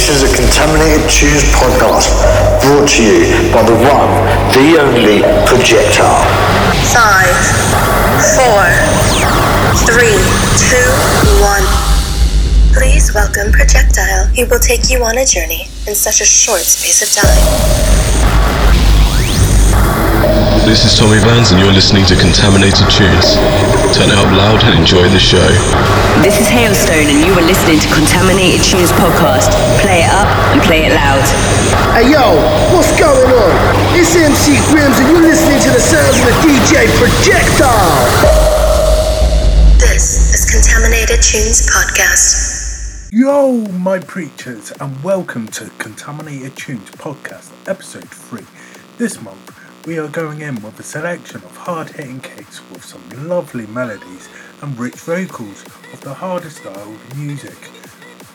This is a Contaminated Tunes podcast brought to you by the one, the only Projectile. Five, four, three, two, one. Please welcome Projectile. He will take you on a journey in such a short space of time. This is Tommy Vans, and you're listening to Contaminated Tunes. Turn it up loud and enjoy the show. This is Hailstone, and you are listening to Contaminated Tunes podcast. Play it up and play it loud. Hey yo, what's going on? It's MC Grims, and you're listening to the sounds of the DJ Projectile. This is Contaminated Tunes podcast. Yo, my preachers, and welcome to Contaminated Tunes podcast, episode 3. This month, we are going in with a selection of hard hitting kicks with some lovely melodies and rich vocals of the harder style music.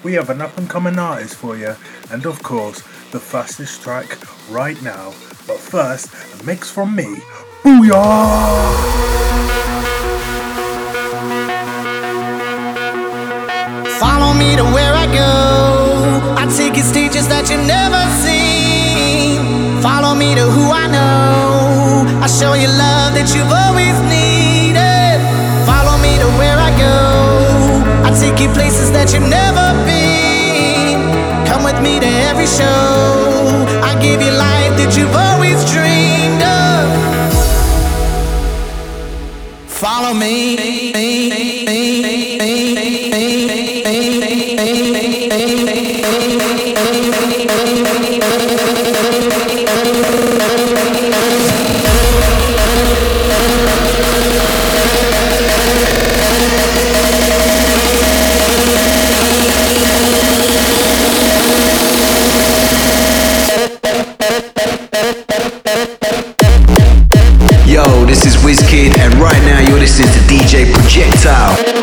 We have an up and coming artist for you, and of course, the fastest track right now. But first, a mix from me. Booyah! Follow me to where I go. I take you stages that you've never seen. Me to who I know. I show you love that you've always needed. Follow me to where I go. I take you places that you've never been. Come with me to every show. I give you life that you've always dreamed of. Follow me. Listening to DJ Projectile.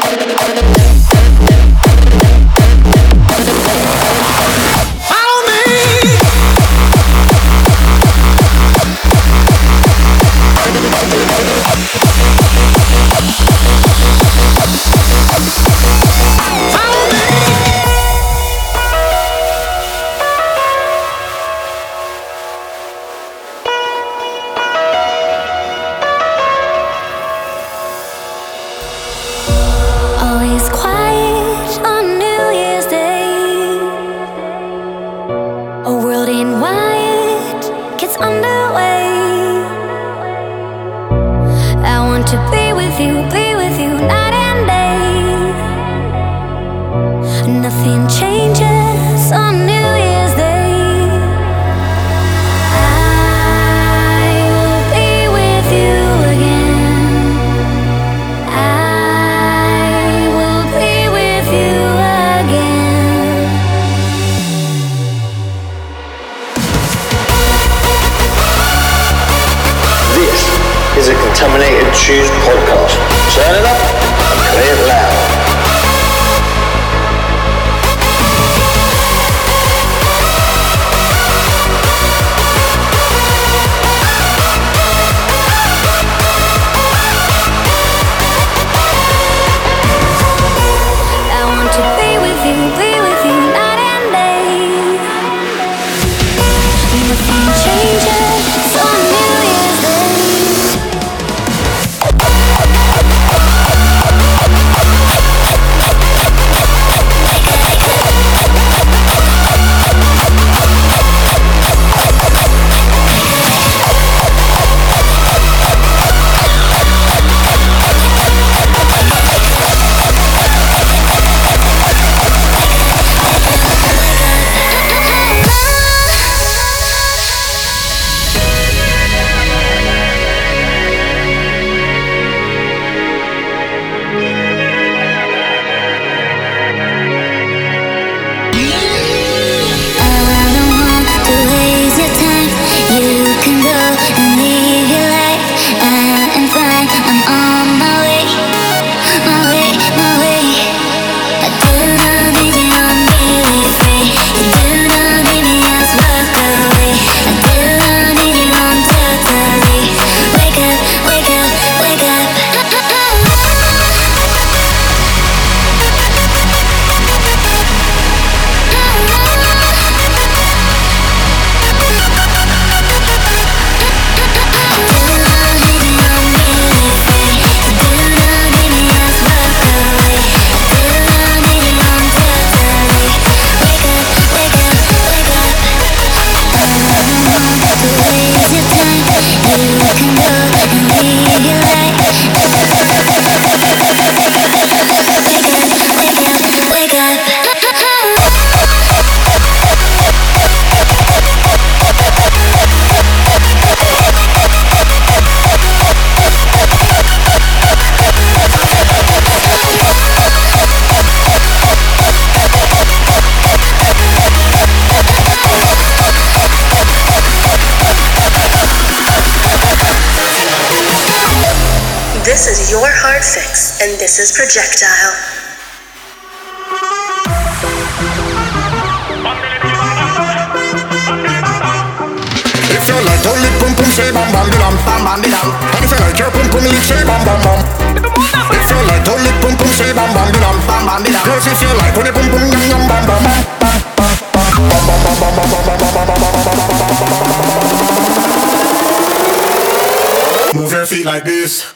Like this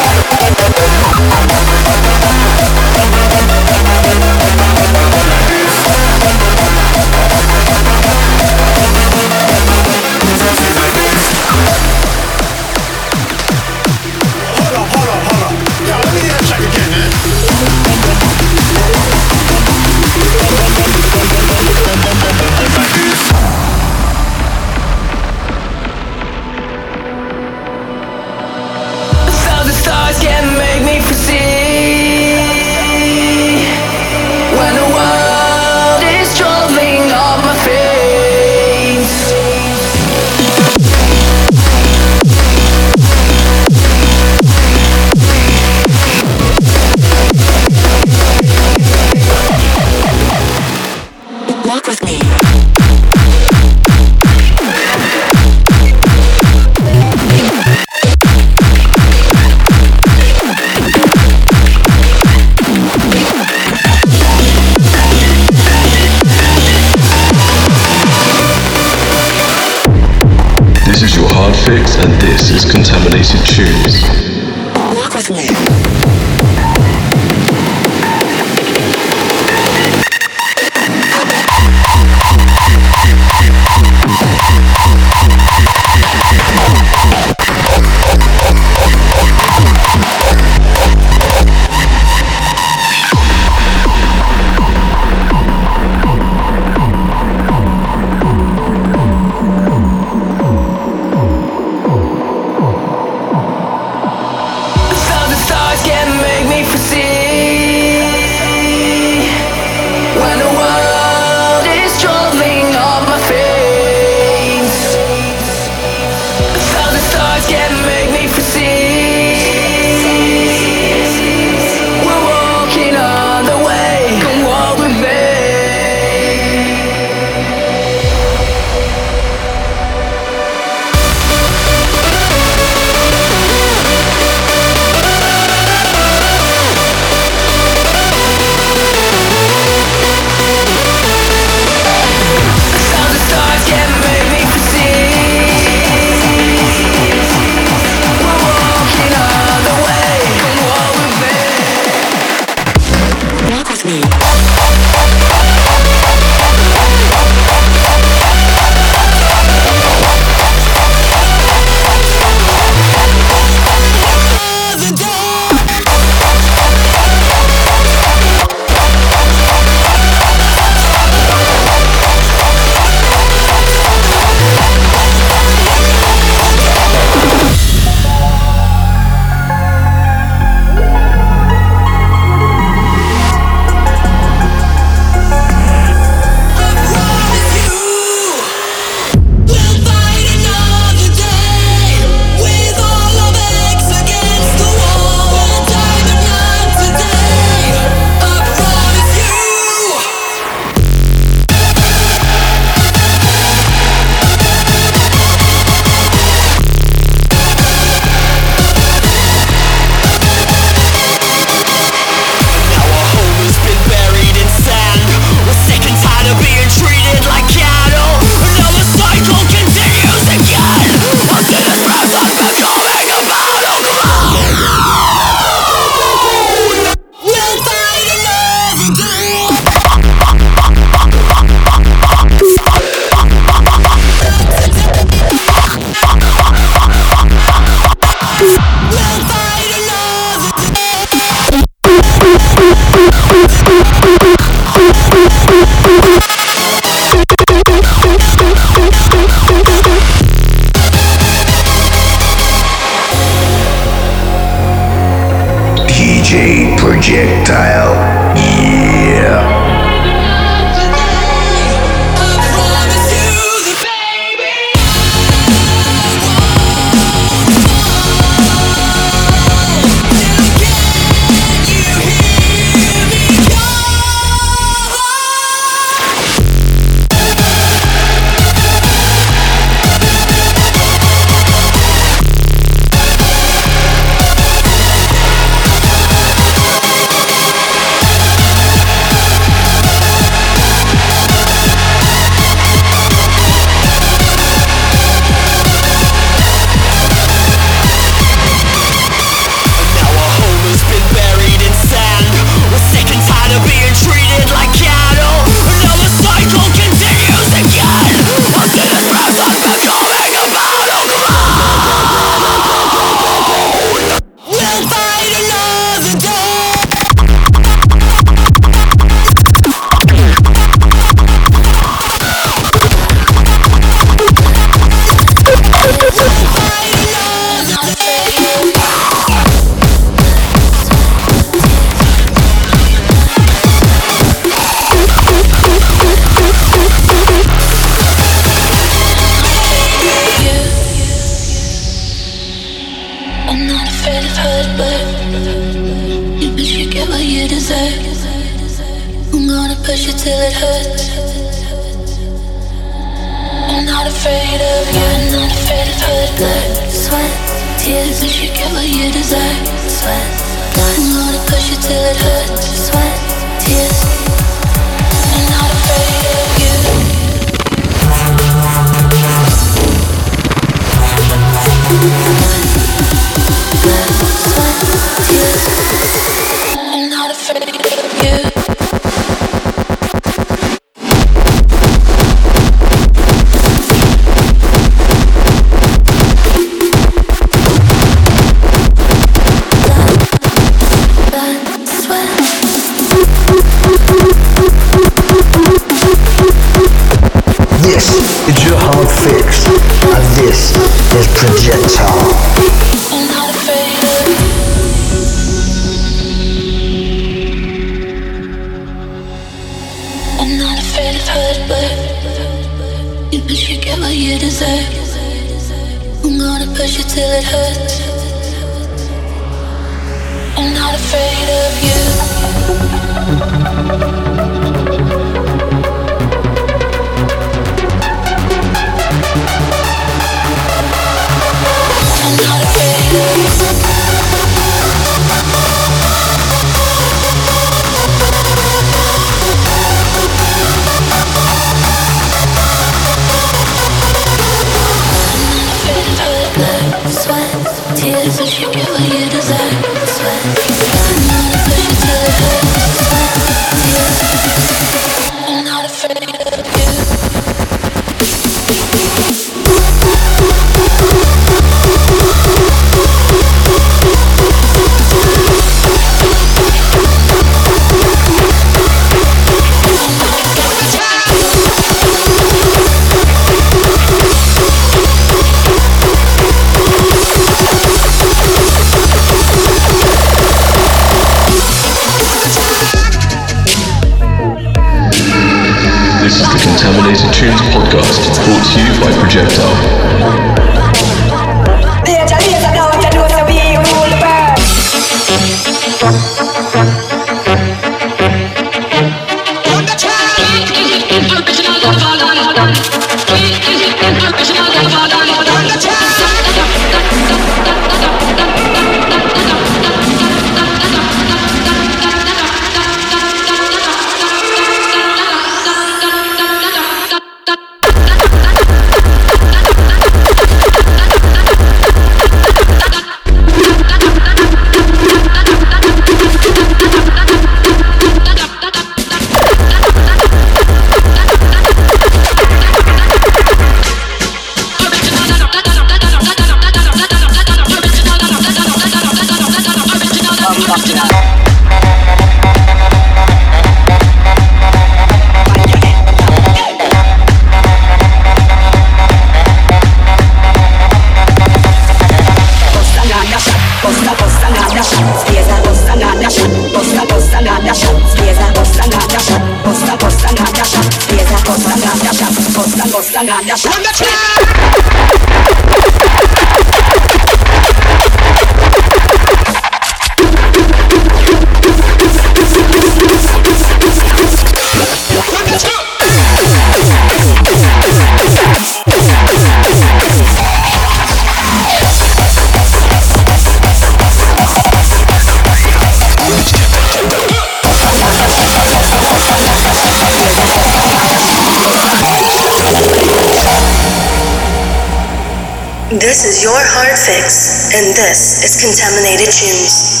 This is your hard fix, and this is Contaminated Tunes.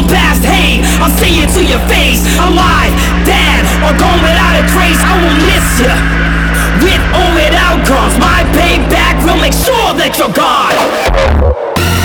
long past hate. I'll say it to your face. Alive, dead, or gone without a trace. I will miss you. With or without cause, my payback will make sure that you're gone.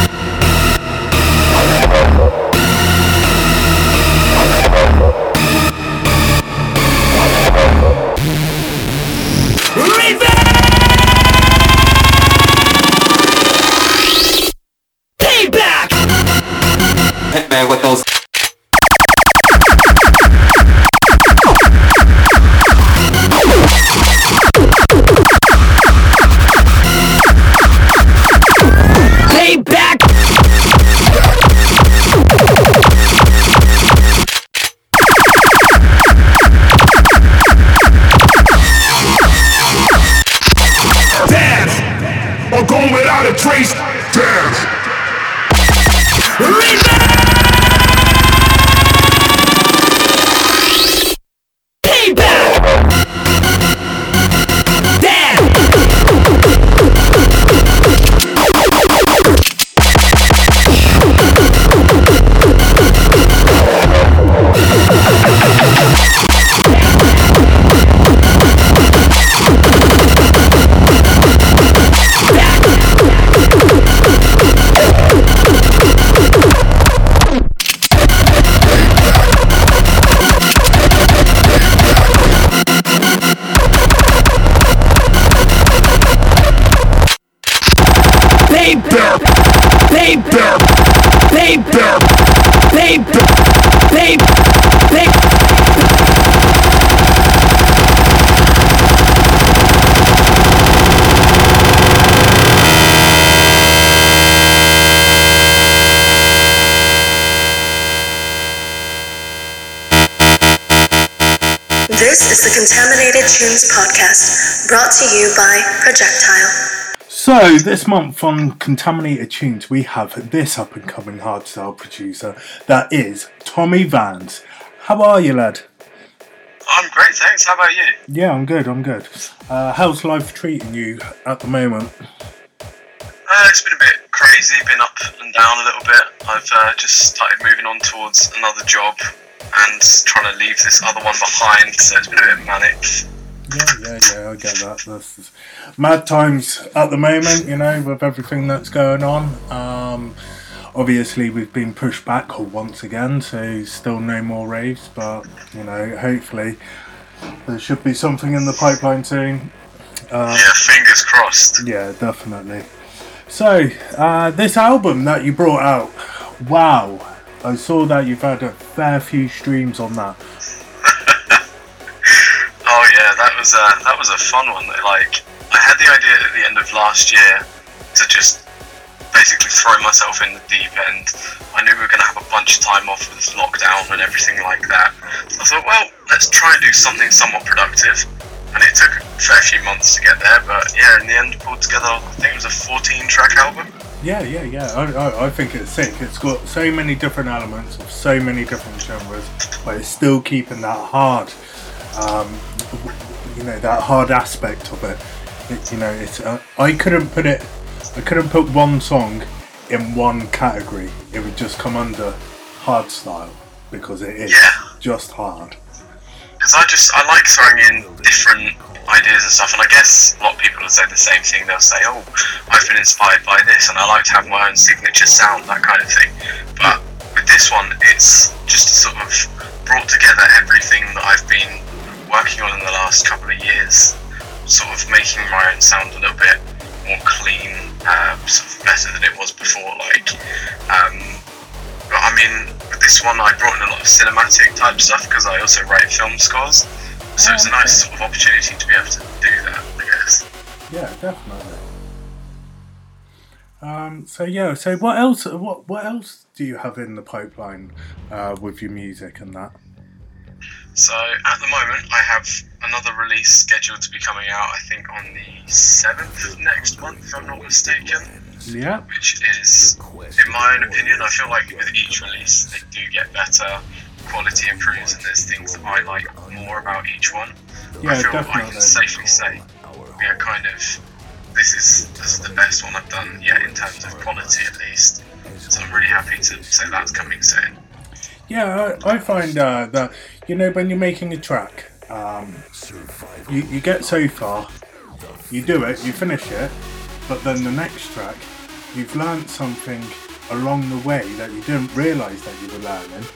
This is the Contaminated Tunes podcast, brought to you by Projectile. So, this month on Contaminated Tunes, we have this up and coming hardstyle producer that is Tommy Vans. How are you, lad? I'm great, thanks. How about you? Yeah, I'm good, I'm good. Uh, how's life treating you at the moment? Uh, it's been a bit crazy, been up and down a little bit. I've uh, just started moving on towards another job and trying to leave this other one behind, so it's been a bit manic. Yeah, yeah, yeah. I get that. That's mad times at the moment, you know, with everything that's going on. Um, obviously, we've been pushed back once again, so still no more raves. But you know, hopefully, there should be something in the pipeline soon. Uh, yeah, fingers crossed. Yeah, definitely. So, uh, this album that you brought out, wow! I saw that you've had a fair few streams on that. Oh yeah, that was a that was a fun one. Like I had the idea at the end of last year to just basically throw myself in the deep end. I knew we were going to have a bunch of time off with lockdown and everything like that. So I thought, well, let's try and do something somewhat productive. And it took a fair few months to get there, but yeah, in the end, pulled together. I think it was a 14 track album. Yeah, yeah, yeah. I, I, I think it's sick. It's got so many different elements of so many different genres, but it's still keeping that hard, um, you know, that hard aspect of it. it you know, it's uh, I couldn't put it, I couldn't put one song in one category. It would just come under hard style because it is just hard. Because I just I like throwing in different ideas and stuff, and I guess a lot of people will say the same thing. They'll say, "Oh, I've been inspired by this, and I like to have my own signature sound, that kind of thing." But with this one, it's just sort of brought together everything that I've been working on in the last couple of years, sort of making my own sound a little bit more clean, uh, sort of better than it was before. Like, um, but I mean, with this one, I brought in a lot of cinematic type stuff because I also write film scores. So it's a nice sort of opportunity to be able to do that, I guess. Yeah, definitely. Um, so yeah, so what else? What what else do you have in the pipeline uh, with your music and that? So at the moment, I have another release scheduled to be coming out. I think on the seventh of next month, if I'm not mistaken. Yeah. Which is, in my own opinion, I feel like with each release they do get better, quality improves, and there's things that I like more about each one. Yeah, I Yeah, feel I can safely say we are kind of this is this is the best one I've done yet in terms of quality at least. So I'm really happy to say that's coming soon. Yeah, I, I find uh, that you know when you're making a track, um, you you get so far, you do it, you finish it, but then the next track, you've learned something along the way that you didn't realise that you were learning,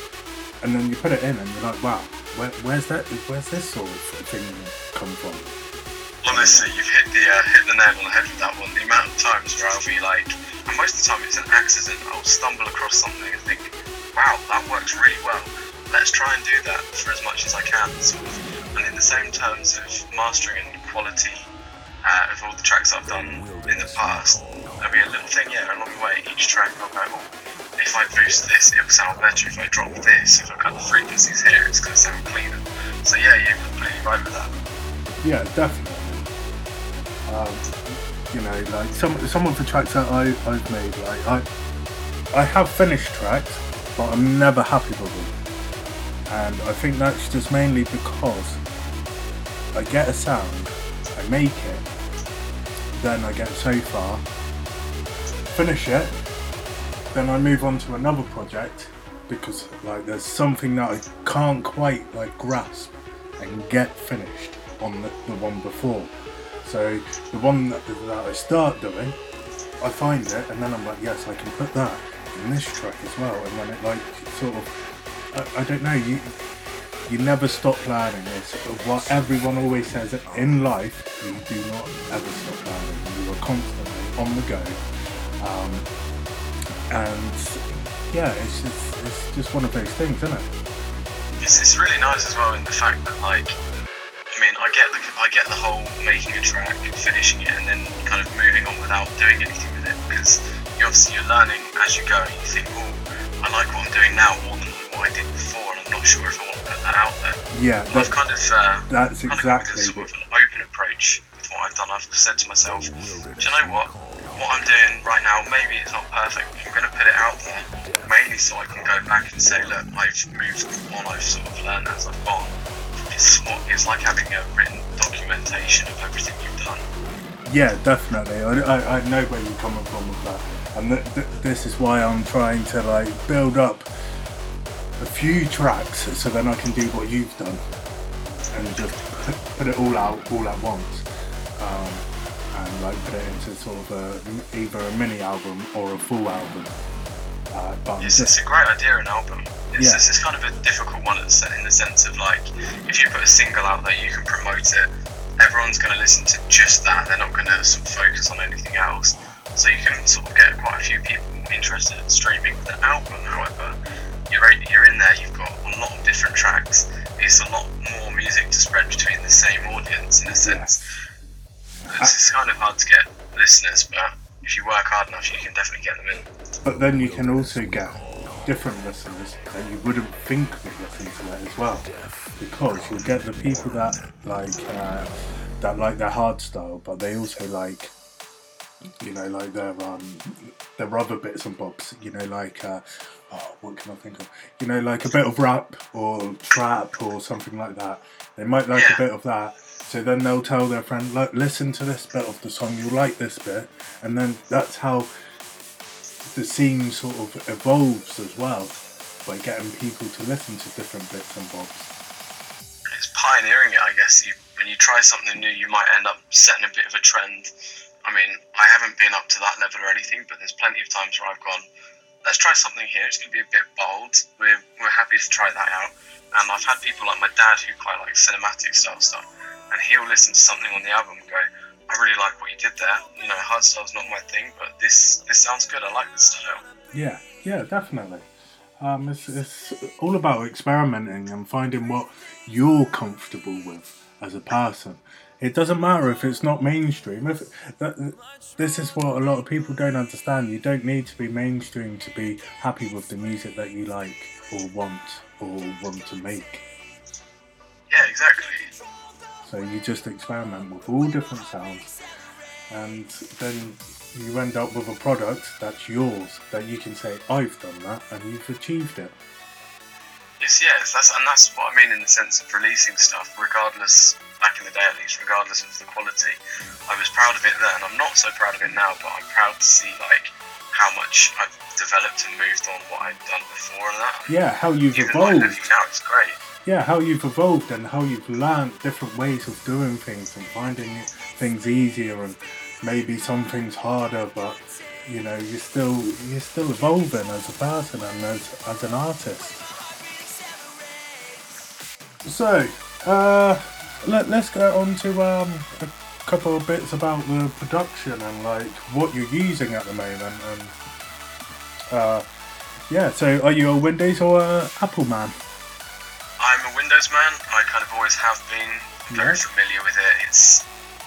and then you put it in and you're like, wow, where, where's that? Where's this sort of thing come from? Honestly, you've hit the uh, hit the nail on the head with that one. The amount of times where I'll be like, and most of the time it's an accident. I'll stumble across something and think, wow, that works really well. Let's try and do that for as much as I can. Sort of. And in the same terms of mastering and quality uh, of all the tracks I've done in the past, there'll be a little thing, yeah, along the way. Each track I'll go, oh, if I boost this, it'll sound better. If I drop this, if I cut the frequencies here, it's going to sound cleaner. So yeah, you're completely right with that. Yeah, definitely. Um, you know, like some some of the tracks that I I've made, like I I have finished tracks, but I'm never happy with them, and I think that's just mainly because I get a sound, I make it, then I get so far, finish it, then I move on to another project because like there's something that I can't quite like grasp and get finished on the, the one before. So the one that, that I start doing, I find it and then I'm like, yes, I can put that in this track as well. And then it like sort of, I, I don't know, you you never stop learning. It's what everyone always says in life. You do not ever stop learning. You are constantly on the go. Um, and yeah, it's just it's just one of those things, isn't it? It's, it's really nice as well in the fact that like I mean I get the I get the whole making a track, finishing it, and then kind of moving on without doing anything with it because you obviously you're learning as you go. And you think, oh, I like what I'm doing now more than what I did before, and I'm not sure if I want to put that out there. Yeah, And I've kind of uh, that's kind of exactly this sort of an open approach with what I've done. I've said to myself, do you know what? What I'm doing right now, maybe it's not perfect. but I'm going to put it out there, mainly so I can go back and say, look, I've moved on. I've sort of learned as I've gone. it's what it's like having a written documentation of everything you've done. Yeah, definitely. I, I, I know where you're coming from with that, and th- th- this is why I'm trying to like build up a few tracks so then I can do what you've done and just put, put it all out all at once, um, and like put it into sort of a, either a mini album or a full album. Uh, but It's, just- it's a great idea, an album. It's, Yeah. it's, it's kind of a difficult one in the in the sense of like, if you put a single out there, you can promote it. Everyone's going to listen to just that. They're not going to sort of focus on anything else. So you can sort of get quite a few people interested in streaming the album. However, you're in- you're in there. You've got a lot of different tracks. It's a lot more music to spread between the same audience in a sense. It's, kind of hard to get listeners, but if you work hard enough, you can definitely get them in. But then you can also get different listeners that you wouldn't think would listen to it as well, because you'll get the people that like uh, that like their hard style, but they also like you know like their um their other bits and bobs. You know like uh, oh, what can I think of? You know like a bit of rap or trap or something like that. They might like a bit of that. So then they'll tell their friend, look, listen to this bit of the song, you'll like this bit, and then that's how the scene sort of evolves as well by getting people to listen to different bits and bobs. it's pioneering it, I guess. You, when you try something new, you might end up setting a bit of a trend. I mean, I haven't been up to that level or anything, but there's plenty of times where I've gone, let's try something here. It's going to be a bit bold. We're, we're happy to try that out. And I've had people like my dad who quite like cinematic style stuff, and he'll listen to something on the album and go, I really like what you did there. You know, hard style's not my thing, but this this sounds good. I like this style. Yeah, yeah, definitely. Um, it's, it's all about experimenting and finding what you're comfortable with as a person. It doesn't matter if it's not mainstream. If that, this is what a lot of people don't understand. You don't need to be mainstream to be happy with the music that you like or want or want to make. Yeah, exactly. So you just experiment with all different sounds, and then you end up with a product that's yours that you can say, "I've done that," and you've achieved it. Yes, yes, that's and that's what I mean in the sense of releasing stuff, regardless back in the day at least, regardless of the quality. I was proud of it then. I'm not so proud of it now, but I'm proud to see like how much I've developed and moved on what I've done before and that. Yeah, how you've Even evolved. looking now, it's great. Yeah, how you've evolved and how you've learned different ways of doing things and finding things easier and maybe some things harder, but you know you're still you're still evolving as a person and as as an artist. So, uh, let, let's go on to um, a couple of bits about the production and like what you're using at the moment. And uh, yeah, so are you a Windows or a Apple man? I'm a Windows man. I kind of always have been very familiar with it. It's,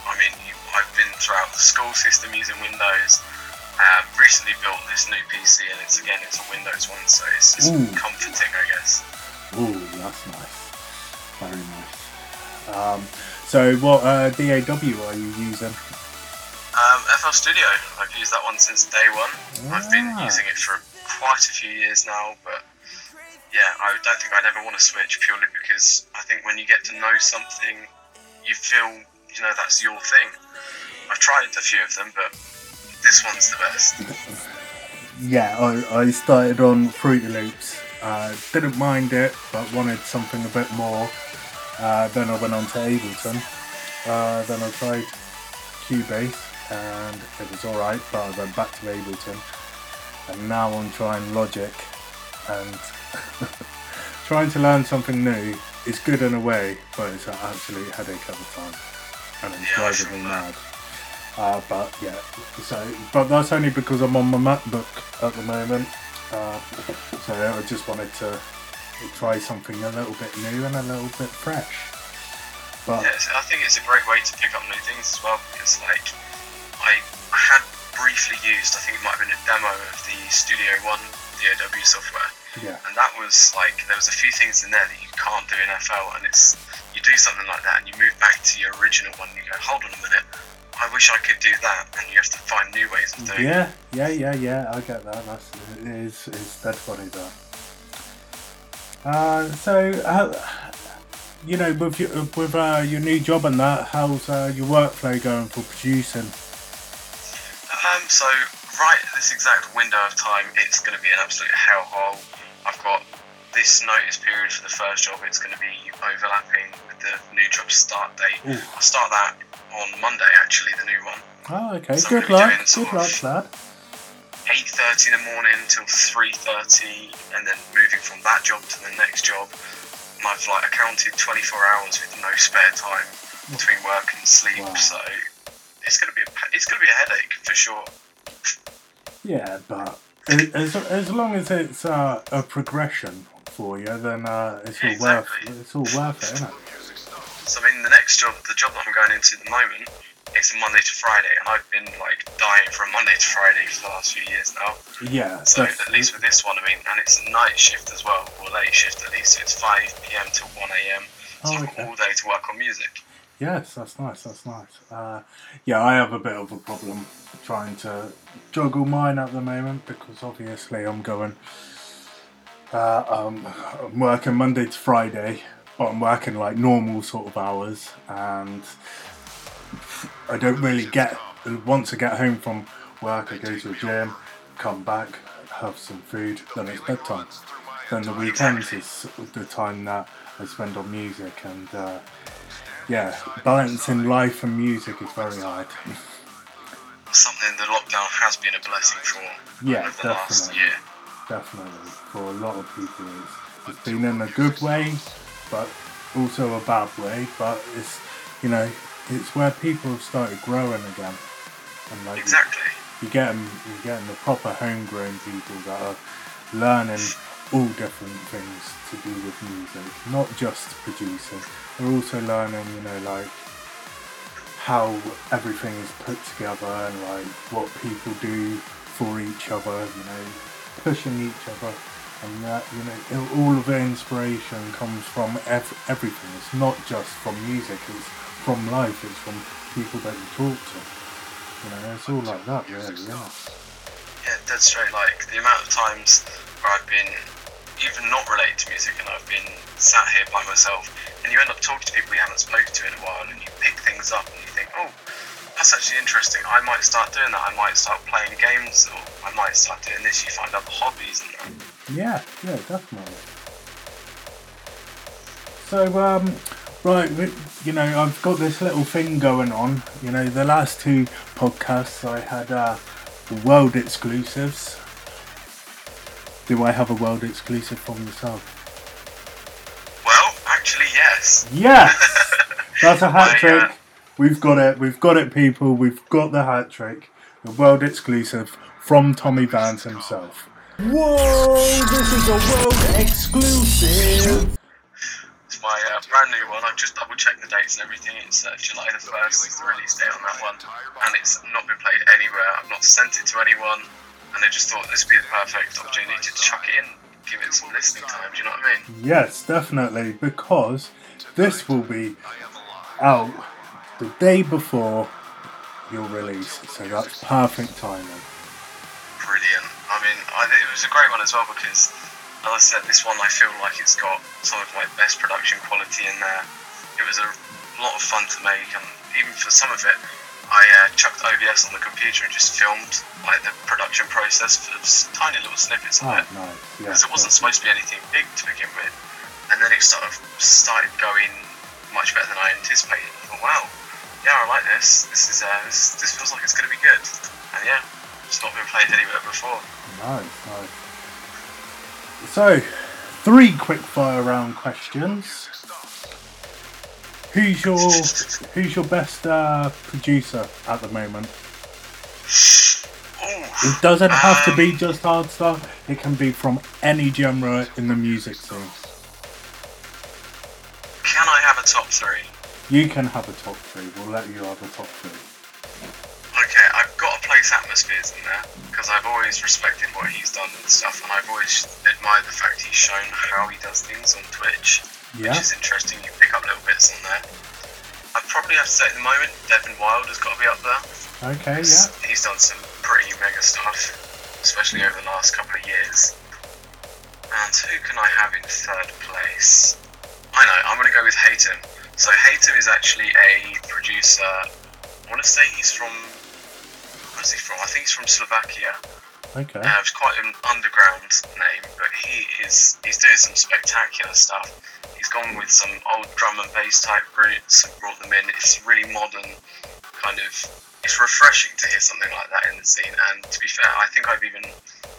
I mean, I've been throughout the school system using Windows. Um, recently built this new PC, and it's again it's a Windows one, so it's just Ooh. comforting, I guess. Ooh, that's nice. Very nice. Um, so, what uh, DAW are you using? Um, FL Studio. I've used that one since day one. I've been Ah. using it for quite a few years now, but yeah, I don't think I'd ever want to switch purely because I think when you get to know something, you feel you know that's your thing. I've tried a few of them, but this one's the best. Yeah, I, I started on Fruity Loops. Uh, didn't mind it, but wanted something a bit more. Uh, then I went on to Ableton. Uh, then I tried Cubase, and it was alright, but I went back to Ableton. And now I'm trying Logic, and trying to learn something new is good in a way, but it's an absolute headache at the time, and it's driving me mad. Uh, but yeah, so but that's only because I'm on my MacBook at the moment. Uh, so I just wanted to try something a little bit new and a little bit fresh. But Yeah, I think it's a great way to pick up new things as well because, like, I had briefly used, I think it might have been a demo of the Studio One the DAW software, yeah, and that was like there was a few things in there that you can't do in FL, and it's you do something like that and you move back to your original one and you go, hold on a minute, I wish I could do that, and you have to find new ways of doing it. yeah, yeah, yeah, yeah. I get that. That's it is it's dead funny that. Uh, so how you know, with your, with uh, your new job and that, how's uh, your workflow going for producing? Um, so right at this exact window of time, it's going to be an absolute hellhole. I've got this notice period for the first job. It's going to be overlapping with the new job start date. Ooh. I'll start that on Monday, actually, the new one. Oh, okay. So Good luck. Good luck, lad. 8.30 in the morning till 3.30 and then moving from that job to the next job my like accounted 24 hours with no spare time between work and sleep so it's gonna be a, it's gonna be a headache for sure Yeah, but as, as long as it's uh, a progression for you, then uh, it's all worth it's all worth it, isn't it? so I mean the next job the job that I'm going into at the moment it's a Monday to Friday and I've been like dying for a Monday to Friday for the last few years now Yeah, so at least with this one I mean and it's a night shift as well or late shift at least so it's 5pm to 1am so Oh, okay. all day to work on music Yes, that's nice. That's nice. Uh, yeah, I have a bit of a problem trying to juggle mine at the moment because obviously I'm going. Uh, um, I'm working Monday to Friday, but I'm working like normal sort of hours, and I don't really get. Once I get home from work, I go to the gym, come back, have some food, then it's bedtime. Then the weekends is the time that I spend on music, and uh, yeah, balancing life and music is very hard. something the lockdown has been a blessing for Yeah, the definitely. year. Definitely, for a lot of people, it's, it's been in a good way, but also a bad way. But it's you know, it's where people have started growing again, and like Exactly. you, you get 'em- you're getting the proper homegrown people that are learning all different things to do with music, not just producing. They're also learning, you know, like how everything is put together and like what people do for each other, you know, pushing each other. And that, you know, all of the inspiration comes from ev- everything. It's not just from music, it's from life, it's from people that you talk to. You know, it's all like that, really, yeah. Yeah, dead straight. Like the amount of times where I've been even not related to music and I've been sat here by myself and you end up talking to people you haven't spoken to in a while and you pick things up and you think, oh, that's actually interesting. I might start doing that. I might start playing games or I might start doing this. You find other hobbies and that. Yeah, yeah, definitely. So, um, right, you know, I've got this little thing going on. You know, the last two podcasts I had uh, world exclusives. Do I have a world exclusive from yourself? Well, actually, yes. Yes! That's a hat I, uh, trick. We've got it. We've got it, people. We've got the hat trick. The world exclusive from Tommy Vance himself. Whoa! This is a world exclusive. It's my uh, brand new one. I've just double checked the dates and everything. It's uh, July the 1st is the release date on that one. And it's not been played anywhere. I've not sent it to anyone. And I just thought this would be the perfect opportunity to chuck it in, give it some listening time. Do you know what I mean? Yes, definitely, because this will be out the day before your release, so that's perfect timing. Brilliant. I mean, I, it was a great one as well because, as I said, this one I feel like it's got some of my best production quality in there. It was a lot of fun to make, and even for some of it, I uh, chucked OBS on the computer and just filmed like the production process for tiny little snippets of Oh, it. nice. Yeah, because it wasn't supposed to be anything big to begin with, and then it sort of started going much better than I anticipated. I thought, wow, yeah, I like this. This is uh, this, this feels like it's going to be good, and yeah, it's not been played anywhere before. Nice, nice. So, three quick fire round questions. Who's your Who's your best uh, producer at the moment? It doesn't have to be just hard stuff. It can be from any genre in the music scene. Can I have a top three? You can have a top three. We'll let you have a top three. Okay, I've got to place Atmozfears in there because I've always respected what he's done and stuff, and I've always admired the fact he's shown how he does things on Twitch, Yeah. which is interesting. You pick up little bits on there. I'd probably have to say at the moment, Devin Wild has got to be up there. Okay, yeah. He's done some pretty mega stuff, especially over the last couple of years. And who can I have in third place? I I know. I'm gonna go with Hayton. So Hayton is actually a producer. I want to say he's from. Where's he from? I think he's from Slovakia. Okay. Uh, it's quite an underground name, but he is he's doing some spectacular stuff. He's gone with some old drum and bass type roots and brought them in. It's really modern, kind of. It's refreshing to hear something like that in the scene. And to be fair, I think I've even,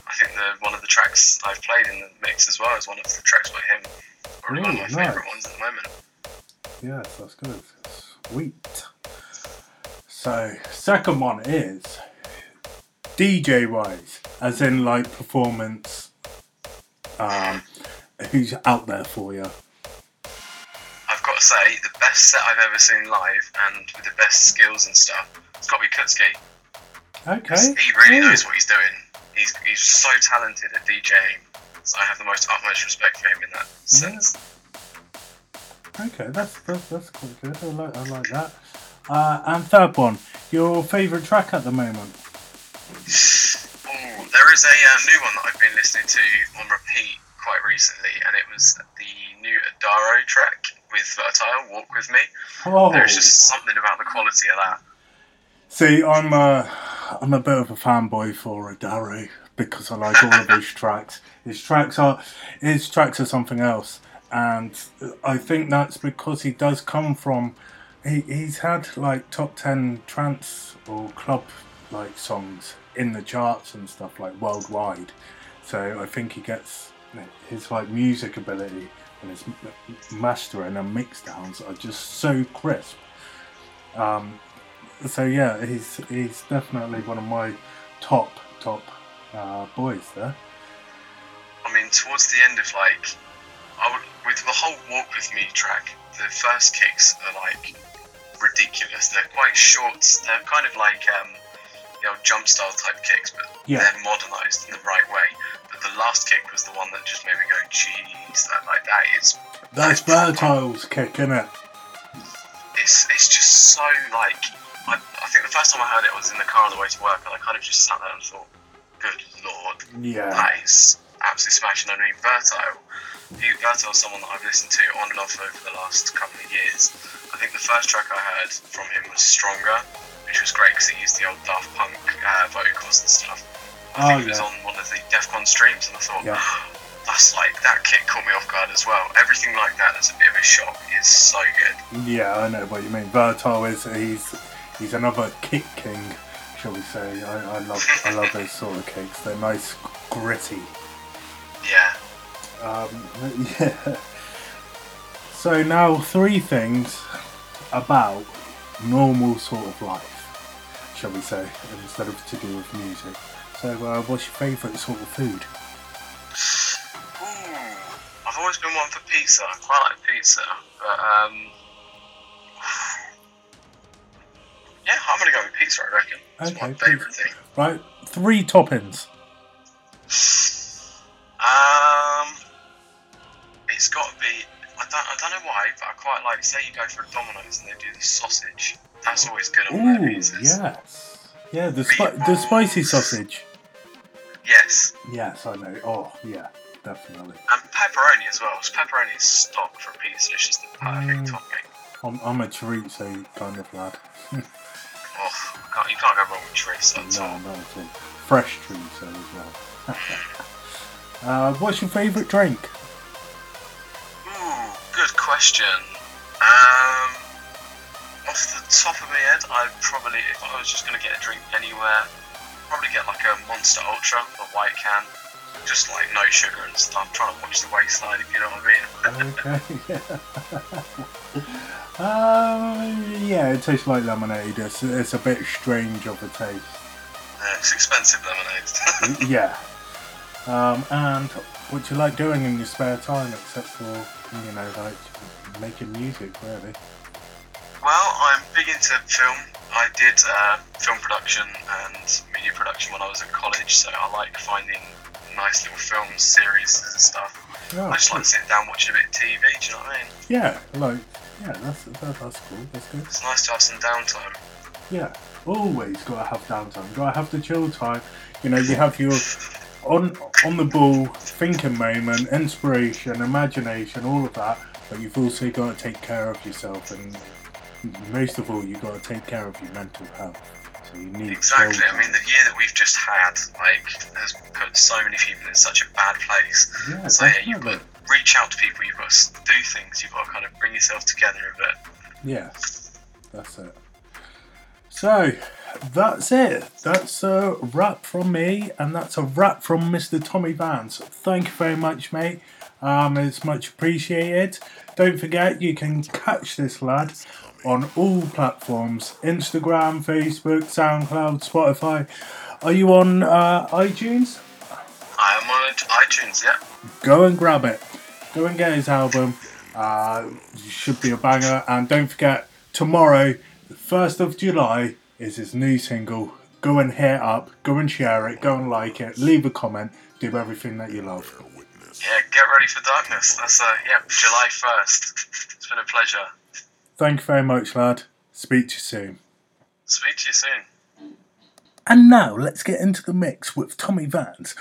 I think the one of the tracks I've played in the mix as well is one of the tracks by him. Probably one of my Ooh, favourite ones at the moment. Yes, that's good. Sweet. So, second one is DJ wise, as in like performance. Um, who's out there for you? I've got to say, the best set I've ever seen live, and with the best skills and stuff, it's got to be Kutski. Okay. He really Ooh. knows what he's doing. He's, he's so talented at DJing. So I have the most utmost respect for him in that sense. Okay, that's that's, that's quite good. I like I like that. Uh, and third one, your favourite track at the moment? Ooh, there is a uh, new one that I've been listening to on repeat quite recently, and it was the new Adaro track with Vertile, Walk With Me. Oh. There's just something about the quality of that. See, I'm a, I'm a bit of a fanboy for Adaro because I like all of his tracks. His tracks are his tracks are something else, and I think that's because he does come from. He, he's had like top ten trance or club like songs in the charts and stuff like worldwide. So I think he gets his like music ability and his mastering and mix downs are just so crisp. Um, so yeah, he's he's definitely one of my top top uh, boys there. I mean, towards the end of like, I would with the whole Walk with Me track, the first kicks are like ridiculous. They're quite short. They're kind of like um, you know jump style type kicks, but Yeah. they're modernised in the right way. But the last kick was the one that just made me go, "Jeez, that like that is." That's Berto's kick, isn't it? It's it's just so like. I, I think the first time I heard it I was in the car on the way to work, and I kind of just sat there and thought, "Good lord." Yeah. That is absolutely smashing. I mean, he, Berto is someone that I've listened to on and off over the last couple of years. I think the first track I heard from him was Stronger, which was great because he used the old Daft Punk uh, vocals and stuff. I Oh, think it was on one of the Defqon streams, and I thought, Yeah. that's like, that kick caught me off guard as well. Everything like that that's a bit of a shock is so good. Yeah, I know what you mean. Berto is he's he's another kick king, shall we say? I, I love I love those sort of kicks. They're nice, gritty. Yeah. Um, yeah. So now three things about normal sort of life, shall we say, instead of to do with music. So, uh, what's your favourite sort of food? Ooh, I've always been one for pizza. I quite like pizza, but um, yeah, I'm gonna go with pizza. I reckon. It's my Okay, favourite thing. Right, three toppings. Um, it's got to be. I don't. I don't know why, but I quite like. Say you go for a Domino's and they do the sausage. That's always good on Ooh, pizzas. yes. Yeah, the spi- the spicy sausage. Yes, Yes, I know. Oh, yeah, definitely. and pepperoni as well. 'cause Pepperoni is stock for a pizza. It's just the perfect Mm. topping. I'm, I'm a chorizo kind of lad. Oh, can't, you can't go wrong with chorizo at no, all. not at all. Fresh chorizo as well. uh, what's your favourite drink? Ooh, good question. Um, off the top of my head, I'd probably, if I was just going to get a drink anywhere, probably get like a Monster Ultra, a white can. Just like no sugar and stuff. Trying to watch the waistline, if you know what I mean. Okay. uh, yeah, it tastes like lemonade. It's, it's a bit strange of a taste. Uh, it's expensive lemonade. yeah. Um, and what do you like doing in your spare time except for, you know, like making music, really? Well, I'm big into film. I did uh, film production and media production when I was at college, so I like finding nice little film series and stuff. Oh, I just like sitting down watching a bit of TV. Do you know what I mean? Yeah, like, yeah, that's, that, that's cool. That's good. It's nice to have some downtime. Yeah, always gotta have downtime. Gotta have the chill time. You know, you have your on on the ball thinking moment, inspiration, imagination, all of that. but you've also got to take care of yourself, and most of all, you've got to take care of your mental health. So you need Exactly. I mean, the year that we've just had, like, has put so many people in such a bad place. Yeah, so yeah, you've got to reach out to people. You've got to do things. You've got to kind of bring yourself together a bit. Yeah, that's it. So that's it. That's a wrap from me, and that's a wrap from Mr. Tommy Vance. Thank you very much, mate. Um, it's much appreciated. Don't forget, you can catch this lad on all platforms: Instagram, Facebook, SoundCloud, Spotify. Are you on uh, iTunes? I am on iTunes, yeah. go and grab it. Go and get his album. Uh, should be a banger. And don't forget, tomorrow, the 1st of July, is his new single. Go and hit up. Go and share it. Go and like it. Leave a comment. Do everything that you love. Yeah, get ready for darkness. That's uh, yeah, July first. It's been a pleasure. Thank you very much, lad. Speak to you soon. Speak to you soon. And now let's get into the mix with Tommy Vance.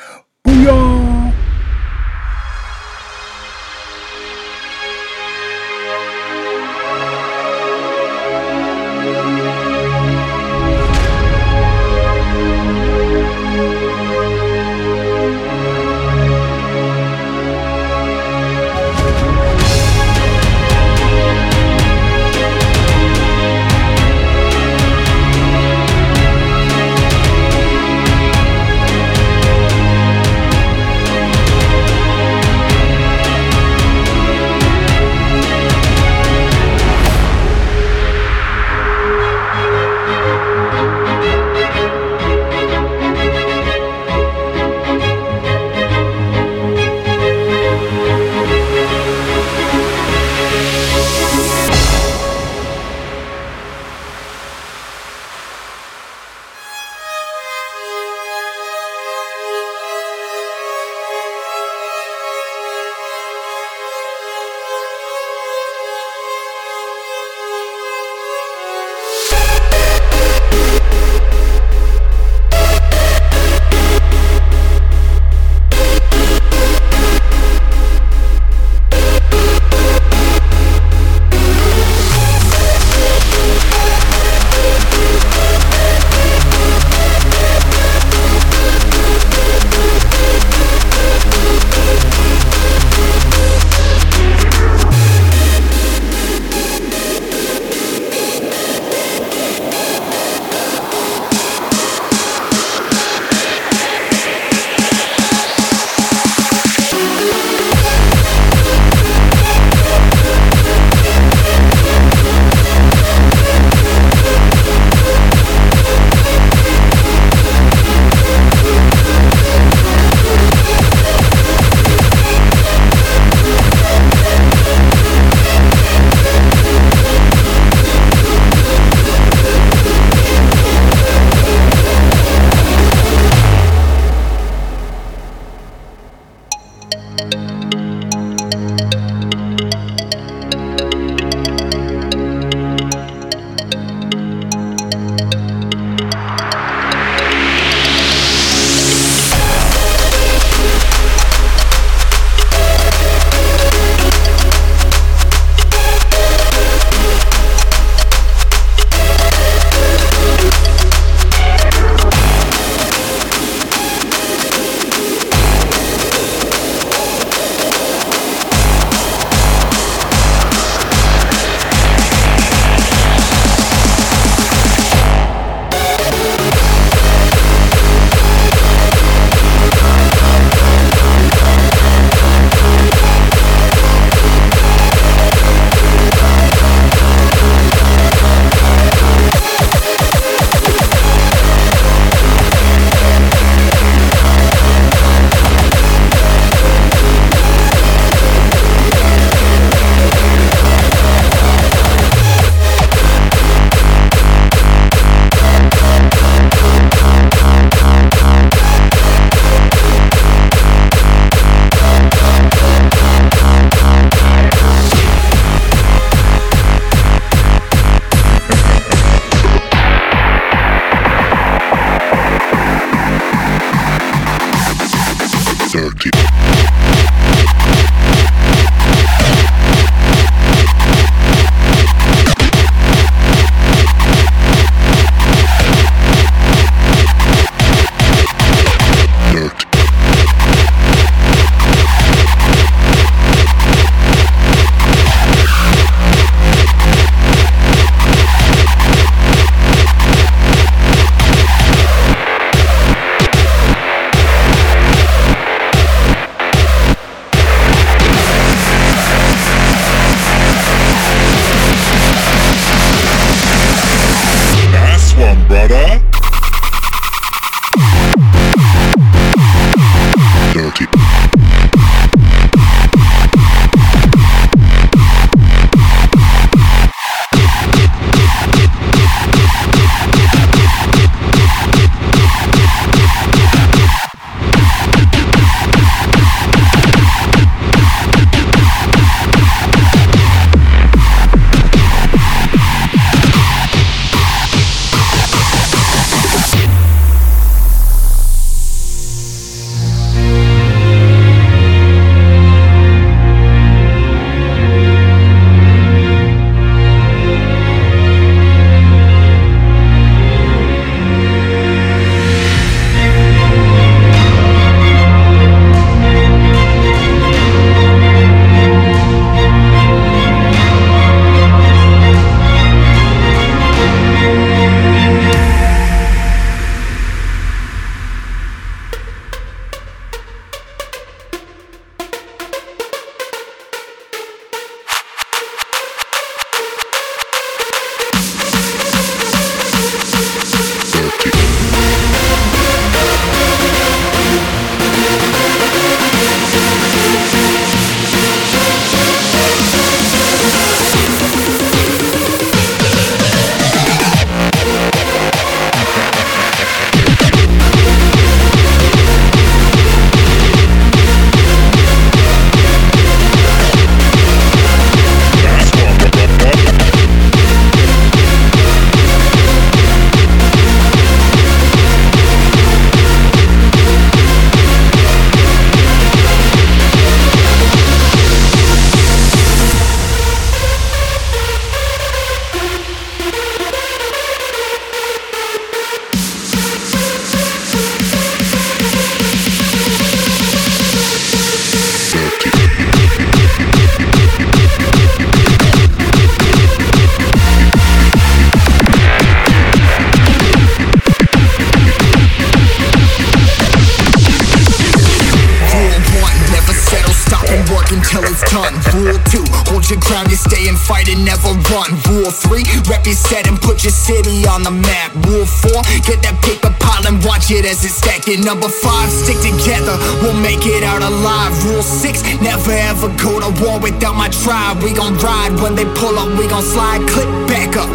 It's stacking. Number five, stick together, we'll make it out alive. Rule six, never ever go to war without my tribe. We gon' ride when they pull up, we gon' slide, click back up.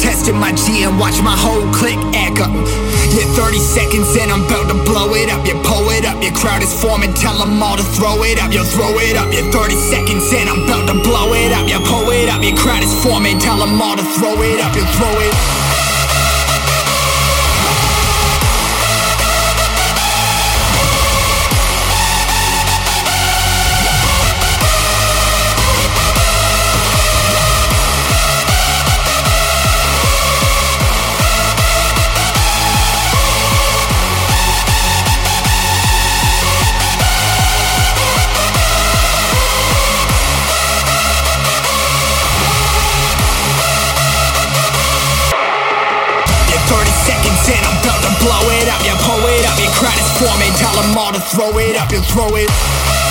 Testing my G and watch my whole click echo. Yeah, 30 seconds and I'm about to blow it up. You pull it up, your crowd is forming, tell them all to throw it up. You throw it up, yeah, 30 seconds and I'm about to blow it up. You pull it up, your crowd is forming, tell them all to throw it up. You throw it Yeah, all to throw it up, you throw it.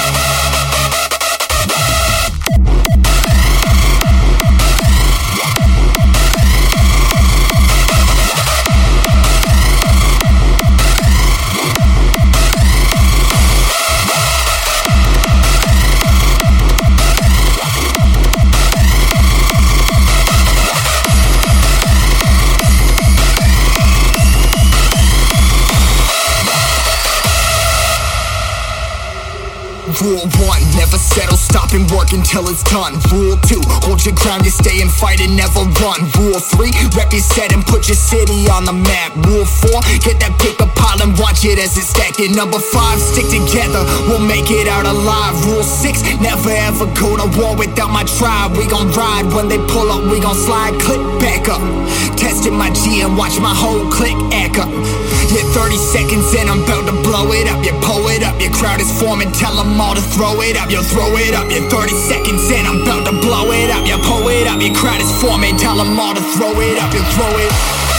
Rule one, never settle, stop and work until it's done. Rule two, hold your ground, you stay and fight and never run. Rule three, rep your set and put your city on the map. Rule four, get that paper pile and watch it as it's stacking. Number five, stick together, we'll make it out alive. Rule six, never ever go to war without my tribe. We gon' ride when they pull up, we gon' slide, click back up. Testing my G and watch my whole click echo. Yeah, 30 seconds and I'm about to blow it up. You pull it up, your crowd is forming, tell them all to throw it up. You throw it up, yeah, 30 seconds and I'm about to blow it up. You pull it up, your crowd is forming, tell them all to throw it up. You throw it Yeah,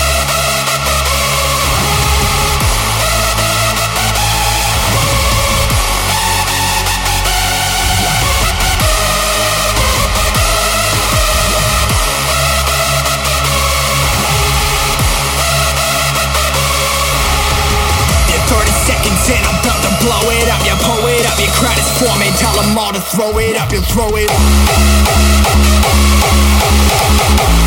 it up, your crowd is forming. Tell them all to throw it up, you throw it. Rule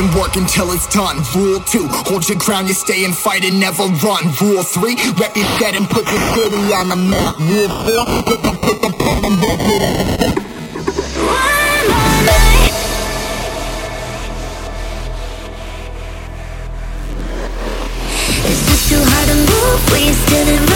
and work until it's done. Rule two, hold your ground, you stay and fight and never run. Rule three, rep your set and put your city on the map. Rule four, get the watch it as it's It's just too hard to move when you're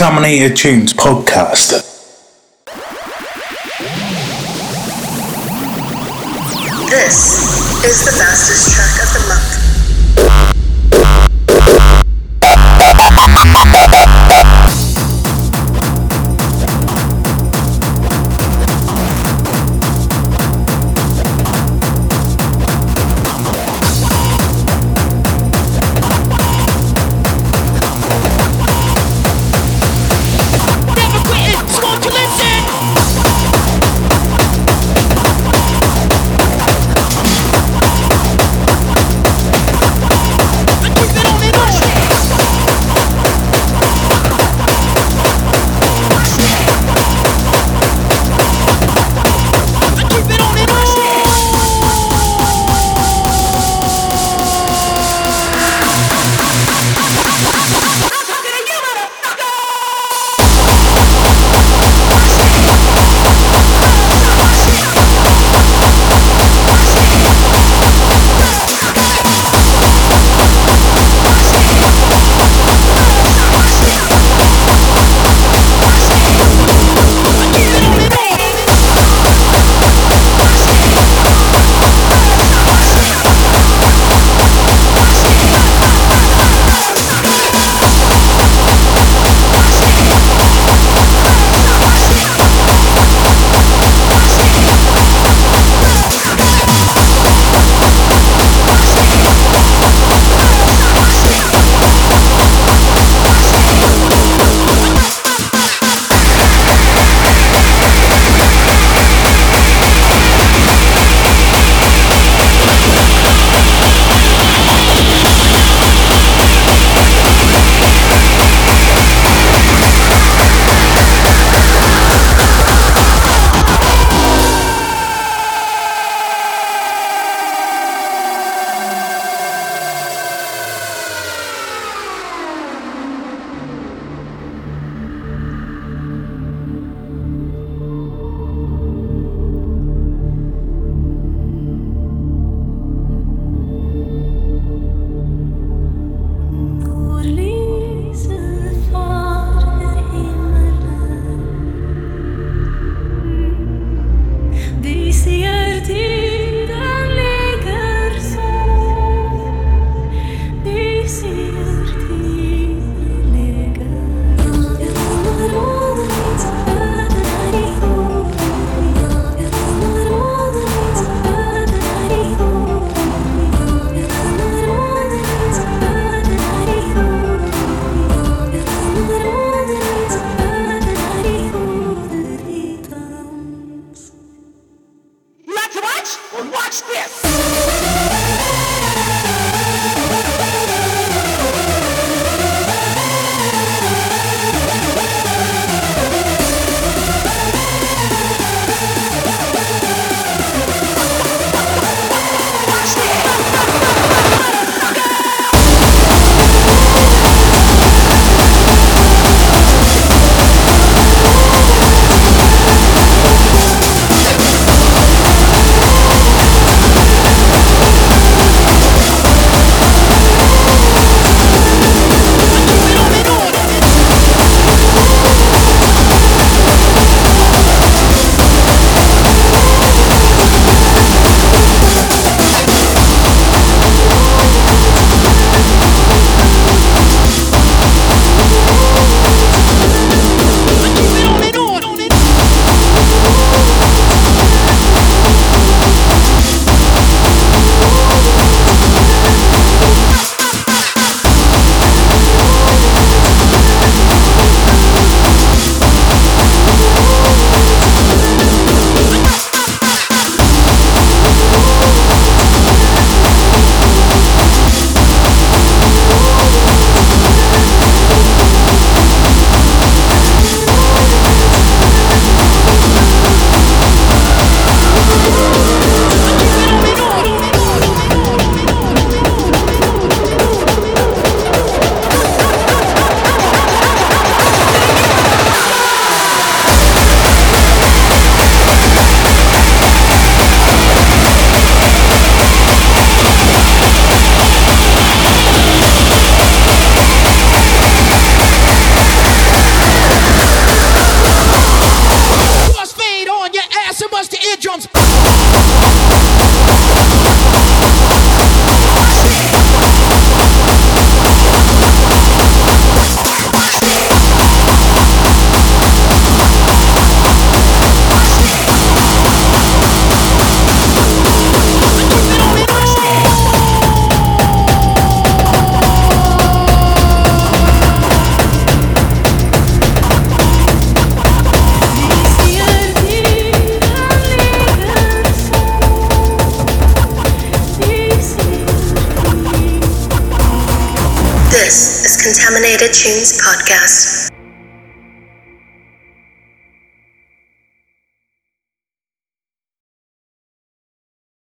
Contaminated Tunes podcast.